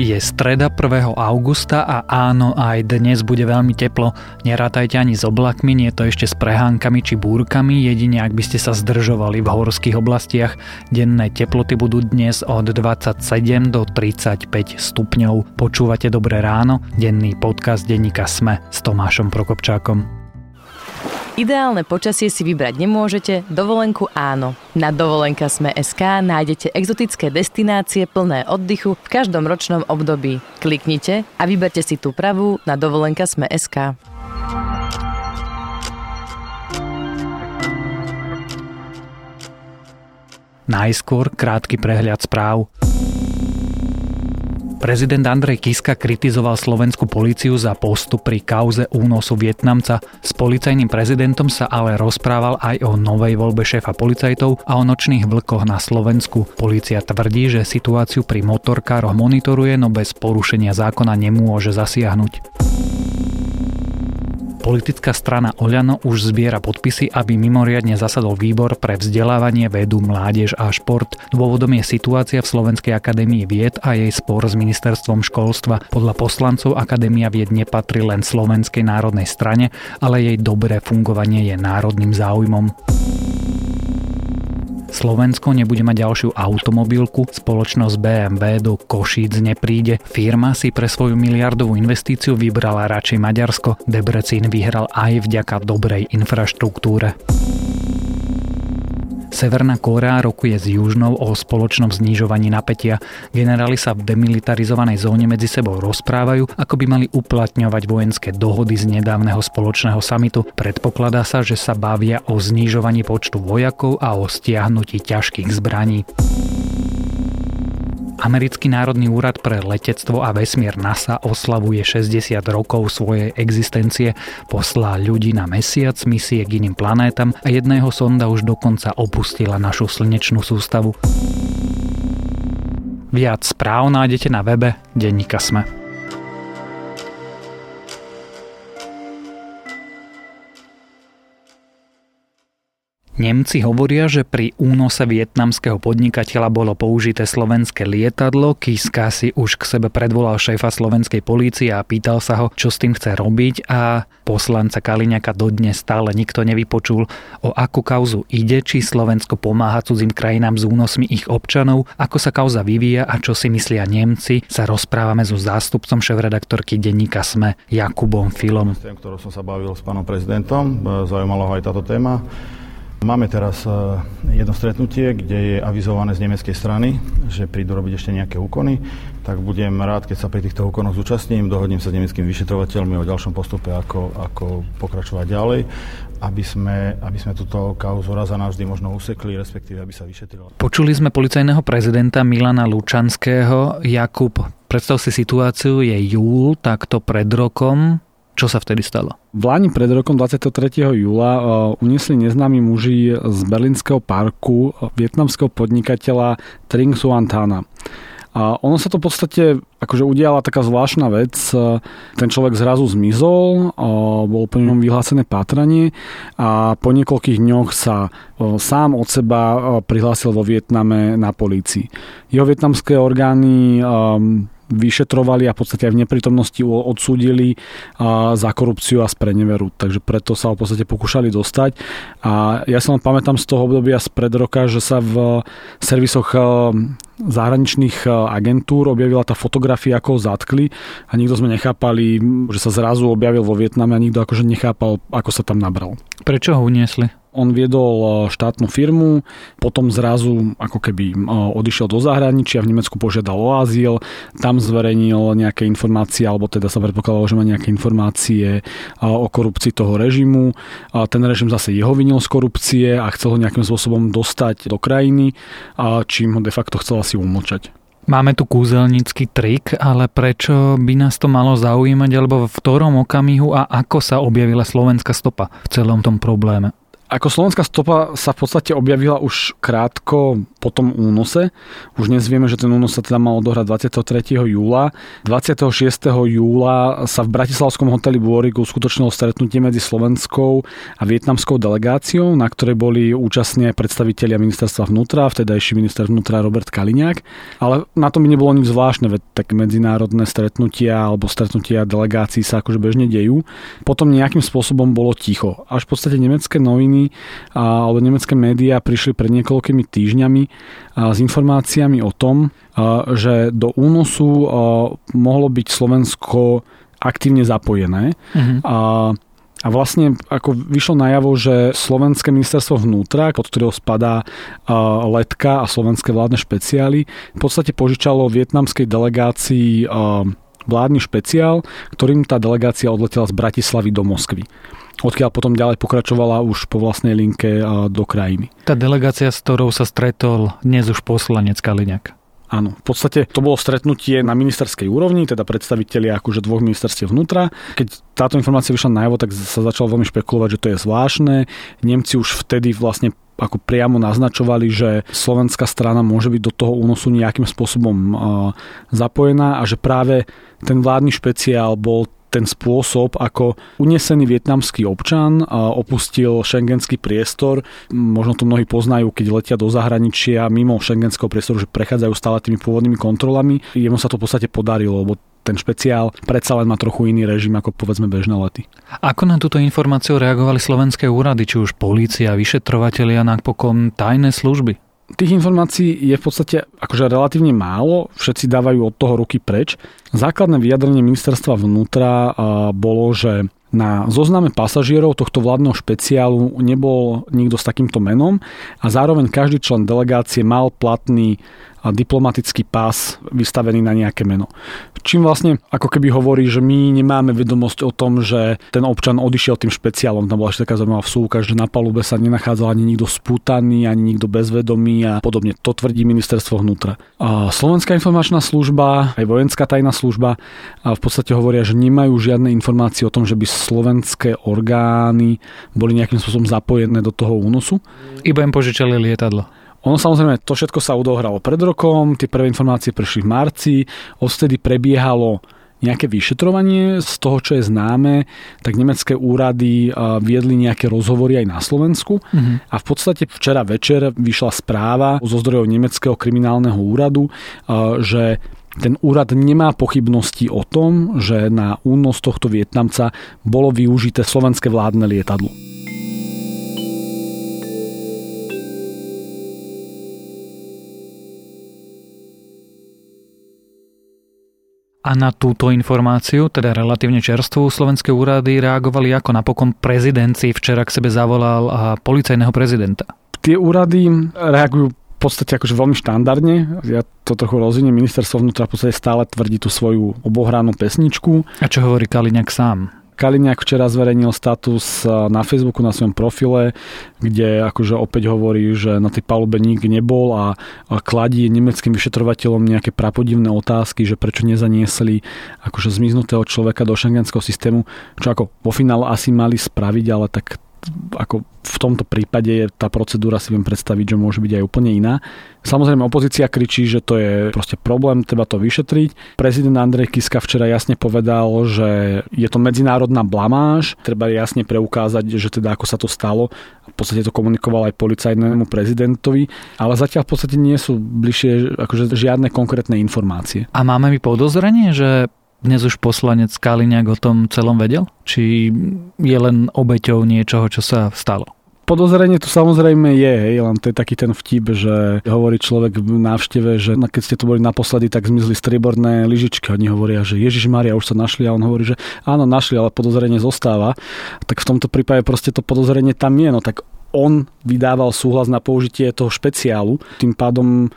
Je streda 1. augusta a áno, aj dnes bude veľmi teplo. Nerátajte ani s oblakmi, nie to ešte s prehánkami či búrkami, jedine ak by ste sa zdržovali v horských oblastiach. Denné teploty budú dnes od 27 do 35 stupňov. Počúvate Dobré ráno, denný podcast denníka Sme s Tomášom Prokopčákom. Ideálne počasie si vybrať nemôžete, dovolenku áno. Na dovolenka sme SK nájdete exotické destinácie plné oddychu v každom ročnom období. Kliknite a vyberte si tú pravú na dovolenka sme SK. Najskôr krátky prehľad správ. Prezident Andrej Kiska kritizoval slovenskú políciu za postup pri kauze únosu Vietnamca. S policajným prezidentom sa ale rozprával aj o novej voľbe šéfa policajtov a o nočných vlkoch na Slovensku. Polícia tvrdí, že situáciu pri motorkároch monitoruje, no bez porušenia zákona nemôže zasiahnuť. Politická strana Oľano už zbiera podpisy, aby mimoriadne zasadol výbor pre vzdelávanie, vedu, mládež a šport. Dôvodom je situácia v Slovenskej akadémii vied a jej spor s ministerstvom školstva. Podľa poslancov Akadémia vied nepatrí len Slovenskej národnej strane, ale jej dobré fungovanie je národným záujmom. Slovensko nebude mať ďalšiu automobilku, spoločnosť BMW do Košíc nepríde. Firma si pre svoju miliardovú investíciu vybrala radšej Maďarsko. Debrecín vyhral aj vďaka dobrej infraštruktúre. Severná Kórea rokuje s Južnou o spoločnom znižovaní napätia. Generáli sa v demilitarizovanej zóne medzi sebou rozprávajú, ako by mali uplatňovať vojenské dohody z nedávneho spoločného samitu. Predpokladá sa, že sa bavia o znižovaní počtu vojakov a o stiahnutí ťažkých zbraní. Americký národný úrad pre letectvo a vesmír NASA oslavuje 60 rokov svojej existencie, poslá ľudí na mesiac, misie k iným planétam a jedného sonda už dokonca opustila našu slnečnú sústavu. Viac správ nájdete na webe Denníka Sme. Nemci hovoria, že pri únose vietnamského podnikateľa bolo použité slovenské lietadlo. Kiska si už k sebe predvolal šéfa slovenskej polície a pýtal sa ho, čo s tým chce robiť a poslanca Kaliňaka dodnes stále nikto nevypočul, o akú kauzu ide, či Slovensko pomáha cudzím krajinám s únosmi ich občanov, ako sa kauza vyvíja a čo si myslia Nemci, sa rozprávame so zástupcom šéf-redaktorky denníka SME Jakubom Filom. Tým, ktorou som sa bavil s pánom prezidentom, zaujímalo ho aj táto téma. Máme teraz e, jedno stretnutie, kde je avizované z nemeckej strany, že prídu robiť ešte nejaké úkony, tak budem rád, keď sa pri týchto úkonoch zúčastním, dohodnem sa s nemeckými vyšetrovateľmi o ďalšom postupe, ako, ako pokračovať ďalej, aby sme, aby sme túto kauzu raz a navždy možno usekli, respektíve aby sa vyšetrila. Počuli sme policajného prezidenta Milana Lučanského. Jakub, predstav si situáciu, je júl, takto pred rokom, čo sa vtedy stalo? V Lani pred rokom 23. júla uh, uniesli neznámi muži z berlínskeho parku vietnamského podnikateľa Tring Suantana. A ono sa to v podstate akože udiala taká zvláštna vec. Ten človek zrazu zmizol, bolo po ňom vyhlásené pátranie a po niekoľkých dňoch sa sám od seba prihlásil vo Vietname na polícii. Jeho vietnamské orgány vyšetrovali a v podstate aj v neprítomnosti odsúdili za korupciu a spreneveru. Takže preto sa v podstate pokúšali dostať. A ja sa len pamätám z toho obdobia spred roka, že sa v servisoch zahraničných agentúr objavila tá fotografia, ako ho zatkli a nikto sme nechápali, že sa zrazu objavil vo Vietname a nikto akože nechápal, ako sa tam nabral. Prečo ho uniesli? On viedol e, štátnu firmu, potom zrazu ako keby e, odišiel do zahraničia, v Nemecku požiadal o azyl, tam zverejnil nejaké informácie, alebo teda sa predpokladalo, že má nejaké informácie e, o korupcii toho režimu. Ten režim zase jeho vinil z korupcie a chcel ho nejakým spôsobom dostať do krajiny, čím ho de facto chcel asi umlčať. Máme tu kúzelnícky trik, ale prečo by nás to malo zaujímať, alebo v ktorom okamihu a ako sa objavila slovenská stopa v celom tom probléme? Ako slovenská stopa sa v podstate objavila už krátko po tom únose. Už dnes vieme, že ten únos sa teda mal odohrať 23. júla. 26. júla sa v Bratislavskom hoteli Bôrik uskutočnilo stretnutie medzi slovenskou a vietnamskou delegáciou, na ktorej boli účastní aj predstavitelia ministerstva vnútra, vtedajší minister vnútra Robert Kaliňák. Ale na tom by nebolo nič zvláštne, veď tak medzinárodné stretnutia alebo stretnutia delegácií sa akože bežne dejú. Potom nejakým spôsobom bolo ticho. Až v podstate nemecké noviny alebo nemecké médiá prišli pred niekoľkými týždňami s informáciami o tom, že do únosu mohlo byť Slovensko aktívne zapojené. Uh-huh. A a vlastne ako vyšlo najavo, že Slovenské ministerstvo vnútra, pod ktorého spadá letka a slovenské vládne špeciály, v podstate požičalo vietnamskej delegácii vládny špeciál, ktorým tá delegácia odletela z Bratislavy do Moskvy odkiaľ potom ďalej pokračovala už po vlastnej linke do krajiny. Tá delegácia, s ktorou sa stretol dnes už poslanec Kaliňák. Áno, v podstate to bolo stretnutie na ministerskej úrovni, teda predstavitelia akože dvoch ministerstiev vnútra. Keď táto informácia vyšla najavo, tak sa začalo veľmi špekulovať, že to je zvláštne. Nemci už vtedy vlastne ako priamo naznačovali, že slovenská strana môže byť do toho únosu nejakým spôsobom zapojená a že práve ten vládny špeciál bol ten spôsob, ako unesený vietnamský občan opustil šengenský priestor. Možno to mnohí poznajú, keď letia do zahraničia mimo šengenského priestoru, že prechádzajú stále tými pôvodnými kontrolami. Jemu sa to v podstate podarilo, lebo ten špeciál predsa len má trochu iný režim ako povedzme bežné lety. Ako na túto informáciu reagovali slovenské úrady, či už polícia, vyšetrovateľia, napokon tajné služby? Tých informácií je v podstate akože relatívne málo, všetci dávajú od toho ruky preč. Základné vyjadrenie ministerstva vnútra bolo, že na zozname pasažierov tohto vládneho špeciálu nebol nikto s takýmto menom a zároveň každý člen delegácie mal platný diplomatický pás vystavený na nejaké meno. Čím vlastne ako keby hovorí, že my nemáme vedomosť o tom, že ten občan odišiel tým špeciálom. Tam bola ešte taká zaujímavá vsúka, že na palube sa nenachádzal ani nikto spútaný, ani nikto bezvedomý a podobne. To tvrdí ministerstvo vnútra. A Slovenská informačná služba, aj vojenská tajná služba a v podstate hovoria, že nemajú žiadne informácie o tom, že by slovenské orgány boli nejakým spôsobom zapojené do toho únosu. Iba im požičali lietadlo. Ono samozrejme, to všetko sa udohralo pred rokom, tie prvé informácie prišli v marci, odvtedy prebiehalo nejaké vyšetrovanie z toho, čo je známe, tak nemecké úrady viedli nejaké rozhovory aj na Slovensku mm-hmm. a v podstate včera večer vyšla správa zo zdrojov nemeckého kriminálneho úradu, že ten úrad nemá pochybnosti o tom, že na únos tohto Vietnamca bolo využité slovenské vládne lietadlo. A na túto informáciu, teda relatívne čerstvú, slovenské úrady reagovali ako napokon prezidenci včera k sebe zavolal a policajného prezidenta. Tie úrady reagujú v podstate akože veľmi štandardne. Ja to trochu rozviniem. Ministerstvo vnútra v podstate stále tvrdí tú svoju obohranú pesničku. A čo hovorí Kaliňák sám? Kaliňák včera zverejnil status na Facebooku na svojom profile, kde akože opäť hovorí, že na tej palube nik nebol a, a kladí nemeckým vyšetrovateľom nejaké prapodivné otázky, že prečo nezaniesli akože zmiznutého človeka do šengenského systému, čo ako vo finále asi mali spraviť, ale tak ako v tomto prípade tá procedúra si viem predstaviť, že môže byť aj úplne iná. Samozrejme opozícia kričí, že to je proste problém, treba to vyšetriť. Prezident Andrej Kiska včera jasne povedal, že je to medzinárodná blamáž, treba jasne preukázať, že teda ako sa to stalo. V podstate to komunikoval aj policajnému prezidentovi, ale zatiaľ v podstate nie sú bližšie akože žiadne konkrétne informácie. A máme mi podozrenie, že dnes už poslanec Kaliňák o tom celom vedel? Či je len obeťou niečoho, čo sa stalo? Podozrenie tu samozrejme je, hej, len to je taký ten vtip, že hovorí človek v návšteve, že keď ste tu boli naposledy, tak zmizli strieborné lyžičky. Oni hovoria, že Ježiš Maria už sa našli a on hovorí, že áno, našli, ale podozrenie zostáva. Tak v tomto prípade proste to podozrenie tam je. No tak on vydával súhlas na použitie toho špeciálu, tým pádom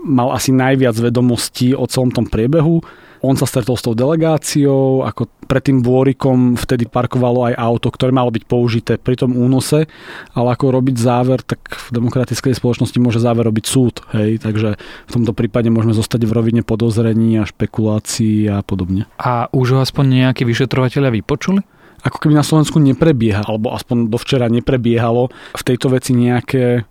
mal asi najviac vedomostí o celom tom priebehu on sa stretol s tou delegáciou, ako pred tým dvorikom vtedy parkovalo aj auto, ktoré malo byť použité pri tom únose, ale ako robiť záver, tak v demokratickej spoločnosti môže záver robiť súd. Hej? Takže v tomto prípade môžeme zostať v rovine podozrení a špekulácií a podobne. A už ho aspoň nejakí vyšetrovateľia vypočuli? ako keby na Slovensku neprebieha, alebo aspoň dovčera neprebiehalo v tejto veci nejaké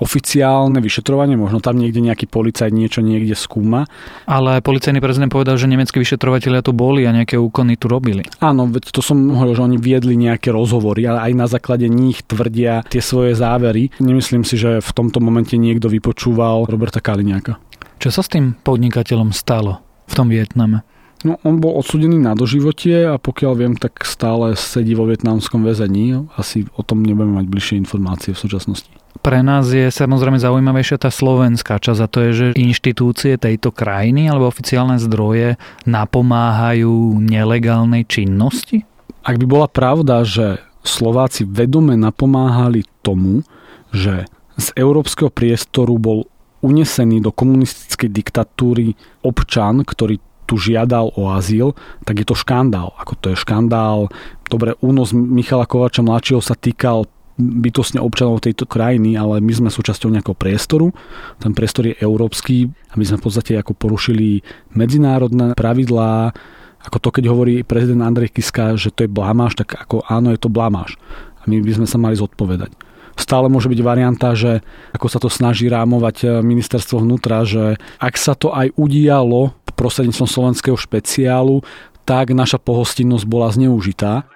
oficiálne vyšetrovanie, možno tam niekde nejaký policajt niečo niekde skúma. Ale policajný prezident povedal, že nemeckí vyšetrovateľia tu boli a nejaké úkony tu robili. Áno, veď to som hovoril, že oni viedli nejaké rozhovory, ale aj na základe nich tvrdia tie svoje závery. Nemyslím si, že v tomto momente niekto vypočúval Roberta Kaliňáka. Čo sa s tým podnikateľom stalo v tom Vietname? No, on bol odsudený na doživotie a pokiaľ viem, tak stále sedí vo vietnamskom väzení. Asi o tom nebudeme mať bližšie informácie v súčasnosti. Pre nás je samozrejme zaujímavejšia tá slovenská časť a to je, že inštitúcie tejto krajiny alebo oficiálne zdroje napomáhajú nelegálnej činnosti? Ak by bola pravda, že Slováci vedome napomáhali tomu, že z európskeho priestoru bol unesený do komunistickej diktatúry občan, ktorý tu žiadal o azyl, tak je to škandál. Ako to je škandál. Dobre, únos Michala Kovača mladšieho sa týkal bytostne občanov tejto krajiny, ale my sme súčasťou nejakého priestoru. Ten priestor je európsky a my sme v podstate ako porušili medzinárodné pravidlá, ako to, keď hovorí prezident Andrej Kiska, že to je blamáš, tak ako áno, je to blamáš. A my by sme sa mali zodpovedať. Stále môže byť varianta, že ako sa to snaží rámovať ministerstvo vnútra, že ak sa to aj udialo prostredníctvom slovenského špeciálu, tak naša pohostinnosť bola zneužitá.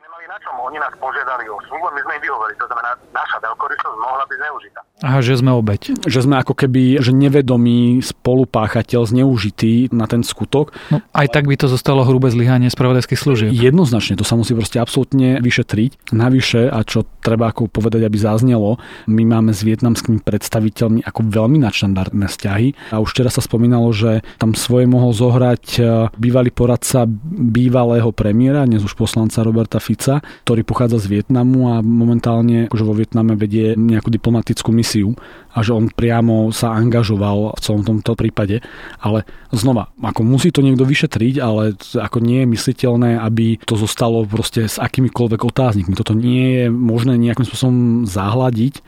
Oni nás požiadali o službu my sme im vyhovorili. To znamená, naša veľkorysosť mohla byť zneužitá. A že sme obeď. Že sme ako keby že nevedomý spolupáchateľ zneužitý na ten skutok. No, aj tak by to zostalo hrubé zlyhanie spravodajských služieb. Jednoznačne, to sa musí proste absolútne vyšetriť. Navyše, a čo treba ako povedať, aby zaznelo, my máme s vietnamskými predstaviteľmi ako veľmi nadštandardné vzťahy. A už teraz sa spomínalo, že tam svoje mohol zohrať e, bývalý poradca bývalého premiéra, dnes už poslanca Roberta Fica, ktorý pochádza z Vietnamu a momentálne akože vo Vietname vedie nejakú diplomatickú misiu komisiu a že on priamo sa angažoval v celom tomto prípade. Ale znova, ako musí to niekto vyšetriť, ale ako nie je mysliteľné, aby to zostalo proste s akýmikoľvek otáznikmi. Toto nie je možné nejakým spôsobom zahľadiť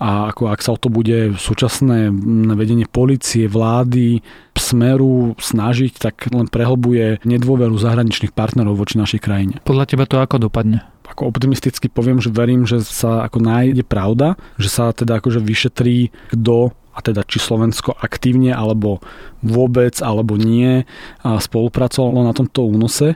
a ako ak sa o to bude súčasné vedenie policie, vlády, smeru snažiť, tak len prehlbuje nedôveru zahraničných partnerov voči našej krajine. Podľa teba to ako dopadne? Ako optimisticky poviem, že verím, že sa ako nájde pravda, že sa teda akože vyšetrí, kto a teda či Slovensko aktívne alebo vôbec alebo nie spolupracovalo na tomto únose.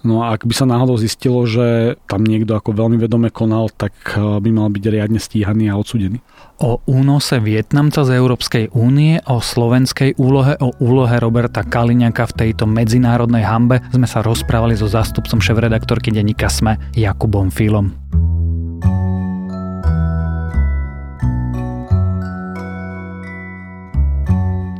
No a ak by sa náhodou zistilo, že tam niekto ako veľmi vedome konal, tak by mal byť riadne stíhaný a odsudený o únose Vietnamca z Európskej únie, o slovenskej úlohe, o úlohe Roberta Kaliňaka v tejto medzinárodnej hambe sme sa rozprávali so zástupcom šéf-redaktorky denníka SME Jakubom Filom.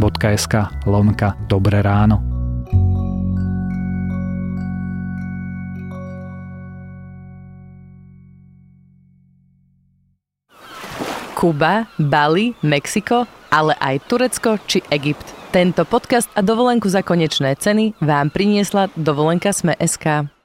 www.sk lomka Dobré ráno. Kuba, Bali, Mexiko, ale aj Turecko či Egypt. Tento podcast a dovolenku za konečné ceny vám priniesla dovolenka Sme.sk.